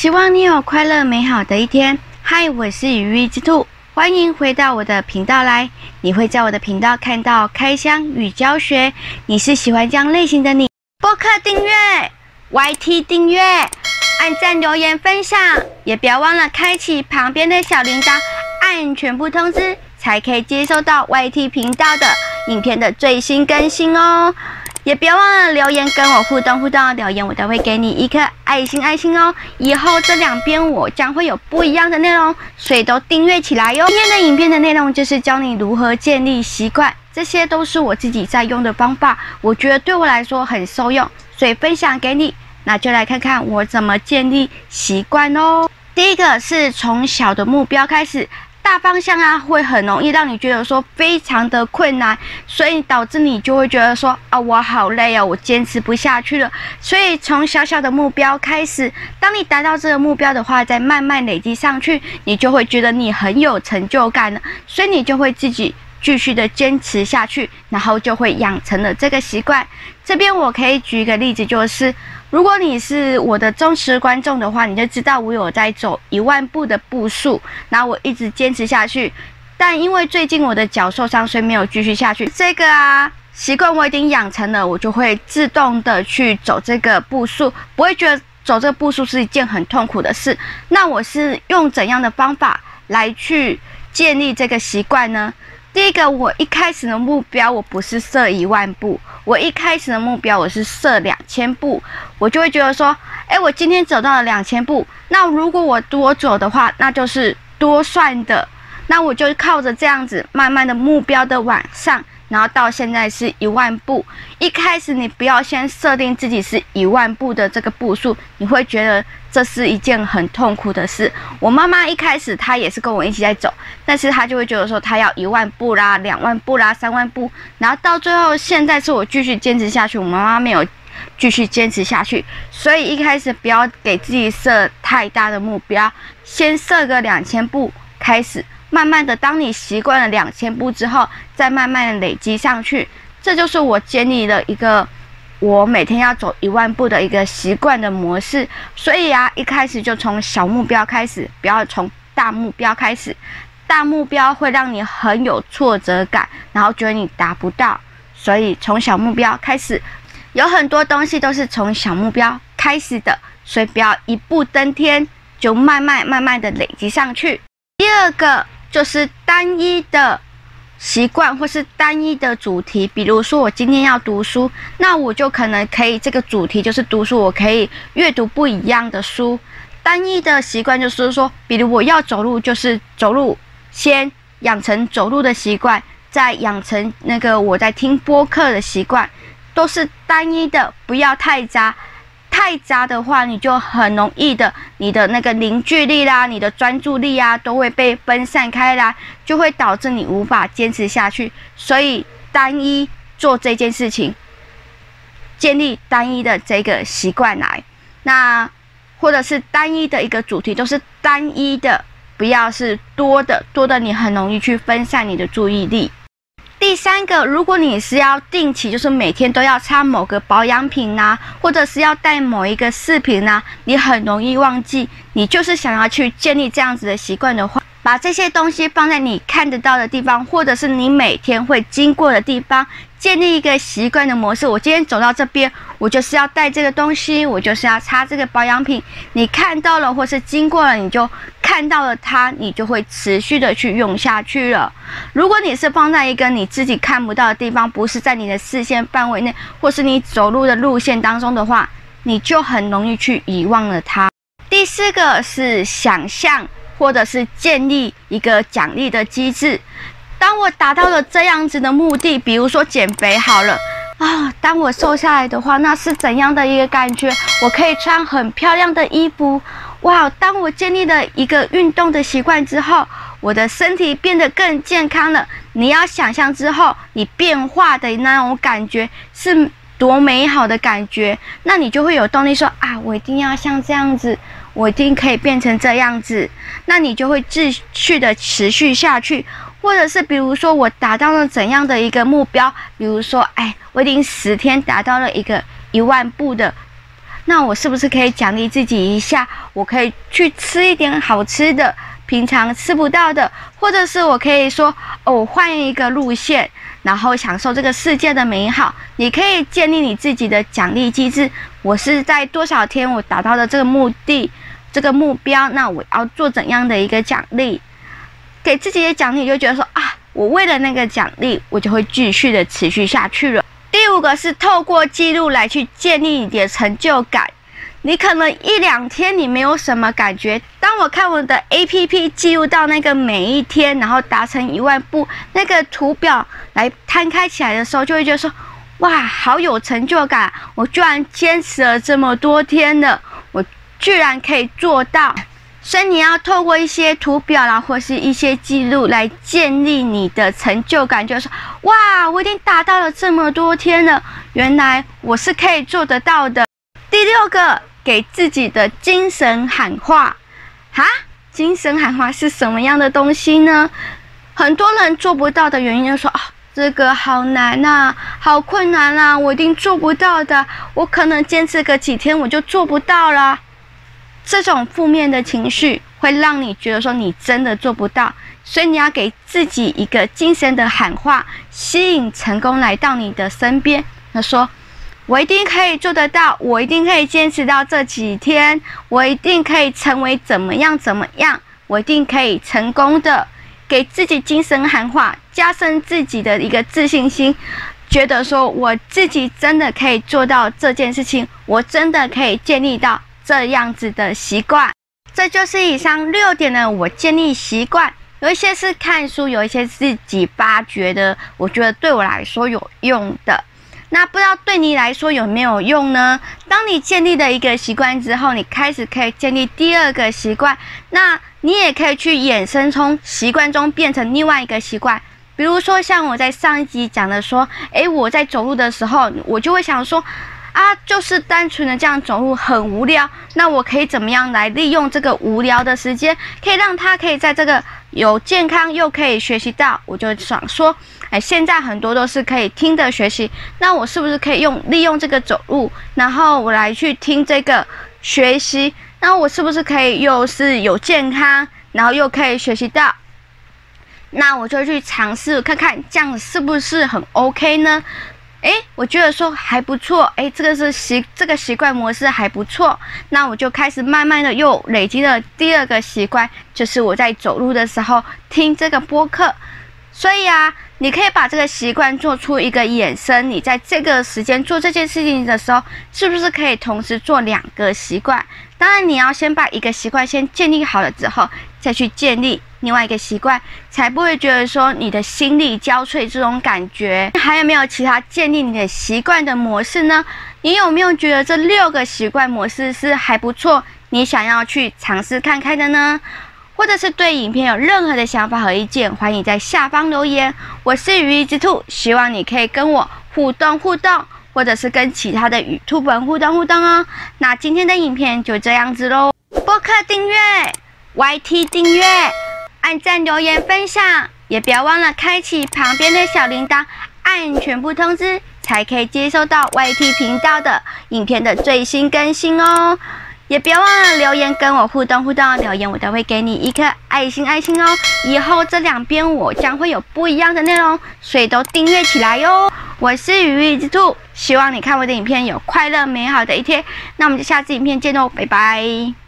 希望你有快乐美好的一天。嗨，我是羽翼之兔，欢迎回到我的频道来。你会在我的频道看到开箱与教学。你是喜欢这样类型的你？播客订阅，YT 订阅，按赞、留言、分享，也不要忘了开启旁边的小铃铛，按全部通知，才可以接收到 YT 频道的影片的最新更新哦。也别忘了留言跟我互动互动，留言我都会给你一颗爱心爱心哦。以后这两边我将会有不一样的内容，所以都订阅起来哟。今天的影片的内容就是教你如何建立习惯，这些都是我自己在用的方法，我觉得对我来说很受用，所以分享给你。那就来看看我怎么建立习惯哦。第一个是从小的目标开始。大方向啊，会很容易让你觉得说非常的困难，所以导致你就会觉得说啊，我好累哦，我坚持不下去了。所以从小小的目标开始，当你达到这个目标的话，再慢慢累积上去，你就会觉得你很有成就感了，所以你就会自己继续的坚持下去，然后就会养成了这个习惯。这边我可以举一个例子，就是。如果你是我的忠实观众的话，你就知道我有在走一万步的步数，然后我一直坚持下去。但因为最近我的脚受伤，所以没有继续下去。这个啊习惯我已经养成了，我就会自动的去走这个步数，不会觉得走这个步数是一件很痛苦的事。那我是用怎样的方法来去建立这个习惯呢？第一个，我一开始的目标我不是设一万步，我一开始的目标我是设两千步，我就会觉得说，哎，我今天走到了两千步，那如果我多走的话，那就是多算的，那我就靠着这样子，慢慢的目标的往上。然后到现在是一万步。一开始你不要先设定自己是一万步的这个步数，你会觉得这是一件很痛苦的事。我妈妈一开始她也是跟我一起在走，但是她就会觉得说她要一万步啦、两万步啦、三万步。然后到最后现在是我继续坚持下去，我妈妈没有继续坚持下去。所以一开始不要给自己设太大的目标，先设个两千步开始。慢慢的，当你习惯了两千步之后，再慢慢的累积上去，这就是我建立了一个我每天要走一万步的一个习惯的模式。所以啊，一开始就从小目标开始，不要从大目标开始。大目标会让你很有挫折感，然后觉得你达不到。所以从小目标开始，有很多东西都是从小目标开始的，所以不要一步登天，就慢慢慢慢的累积上去。第二个。就是单一的习惯，或是单一的主题。比如说，我今天要读书，那我就可能可以这个主题就是读书，我可以阅读不一样的书。单一的习惯就是说，比如我要走路，就是走路，先养成走路的习惯，再养成那个我在听播客的习惯，都是单一的，不要太杂。太杂的话，你就很容易的，你的那个凝聚力啦，你的专注力啊，都会被分散开来，就会导致你无法坚持下去。所以单一做这件事情，建立单一的这个习惯来，那或者是单一的一个主题，都是单一的，不要是多的，多的你很容易去分散你的注意力。第三个，如果你是要定期，就是每天都要擦某个保养品呐、啊，或者是要带某一个饰品呐、啊，你很容易忘记。你就是想要去建立这样子的习惯的话，把这些东西放在你看得到的地方，或者是你每天会经过的地方。建立一个习惯的模式。我今天走到这边，我就是要带这个东西，我就是要擦这个保养品。你看到了，或是经过了，你就看到了它，你就会持续的去用下去了。如果你是放在一个你自己看不到的地方，不是在你的视线范围内，或是你走路的路线当中的话，你就很容易去遗忘了它。第四个是想象，或者是建立一个奖励的机制。当我达到了这样子的目的，比如说减肥好了啊，当我瘦下来的话，那是怎样的一个感觉？我可以穿很漂亮的衣服，哇！当我建立了一个运动的习惯之后，我的身体变得更健康了。你要想象之后你变化的那种感觉是多美好的感觉，那你就会有动力说啊，我一定要像这样子，我一定可以变成这样子，那你就会继续的持续下去。或者是比如说我达到了怎样的一个目标，比如说，哎，我已经十天达到了一个一万步的，那我是不是可以奖励自己一下？我可以去吃一点好吃的，平常吃不到的，或者是我可以说，哦，换一个路线，然后享受这个世界的美好。你可以建立你自己的奖励机制。我是在多少天我达到了这个目的，这个目标，那我要做怎样的一个奖励？给自己的奖励，就觉得说啊，我为了那个奖励，我就会继续的持续下去了。第五个是透过记录来去建立你的成就感。你可能一两天你没有什么感觉，当我看我的 APP 记录到那个每一天，然后达成一万步那个图表来摊开起来的时候，就会觉得说，哇，好有成就感！我居然坚持了这么多天了，我居然可以做到。所以你要透过一些图表啦，或是一些记录来建立你的成就感，就是说，哇，我已经达到了这么多天了，原来我是可以做得到的。第六个，给自己的精神喊话，哈，精神喊话是什么样的东西呢？很多人做不到的原因就是说啊，这个好难呐，好困难啊，我一定做不到的，我可能坚持个几天我就做不到了。这种负面的情绪会让你觉得说你真的做不到，所以你要给自己一个精神的喊话，吸引成功来到你的身边。他说：“我一定可以做得到，我一定可以坚持到这几天，我一定可以成为怎么样怎么样，我一定可以成功的。”给自己精神喊话，加深自己的一个自信心，觉得说我自己真的可以做到这件事情，我真的可以建立到。这样子的习惯，这就是以上六点呢。我建立习惯，有一些是看书，有一些是自己发掘的。我觉得对我来说有用的，那不知道对你来说有没有用呢？当你建立了一个习惯之后，你开始可以建立第二个习惯，那你也可以去衍生从习惯中变成另外一个习惯。比如说像我在上一集讲的说，诶，我在走路的时候，我就会想说。啊，就是单纯的这样走路很无聊，那我可以怎么样来利用这个无聊的时间，可以让他可以在这个有健康又可以学习到？我就想说，哎，现在很多都是可以听的学习，那我是不是可以用利用这个走路，然后我来去听这个学习，那我是不是可以又是有健康，然后又可以学习到？那我就去尝试看看，这样是不是很 OK 呢？诶，我觉得说还不错，诶，这个是习这个习惯模式还不错，那我就开始慢慢的又累积了第二个习惯，就是我在走路的时候听这个播客。所以啊，你可以把这个习惯做出一个衍生，你在这个时间做这件事情的时候，是不是可以同时做两个习惯？当然，你要先把一个习惯先建立好了之后，再去建立。另外一个习惯，才不会觉得说你的心力交瘁这种感觉。还有没有其他建立你的习惯的模式呢？你有没有觉得这六个习惯模式是还不错？你想要去尝试看看的呢？或者是对影片有任何的想法和意见，欢迎在下方留言。我是羽翼之兔，希望你可以跟我互动互动，或者是跟其他的羽兔们互动互动哦。那今天的影片就这样子喽，播客订阅，YT 订阅。按赞、留言、分享，也不要忘了开启旁边的小铃铛，按全部通知，才可以接收到 YT 频道的影片的最新更新哦。也不要忘了留言跟我互动互动，留言我都会给你一颗爱心爱心哦。以后这两边我将会有不一样的内容，所以都订阅起来哟。我是羽翼之兔，希望你看我的影片有快乐美好的一天。那我们就下次影片见喽，拜拜。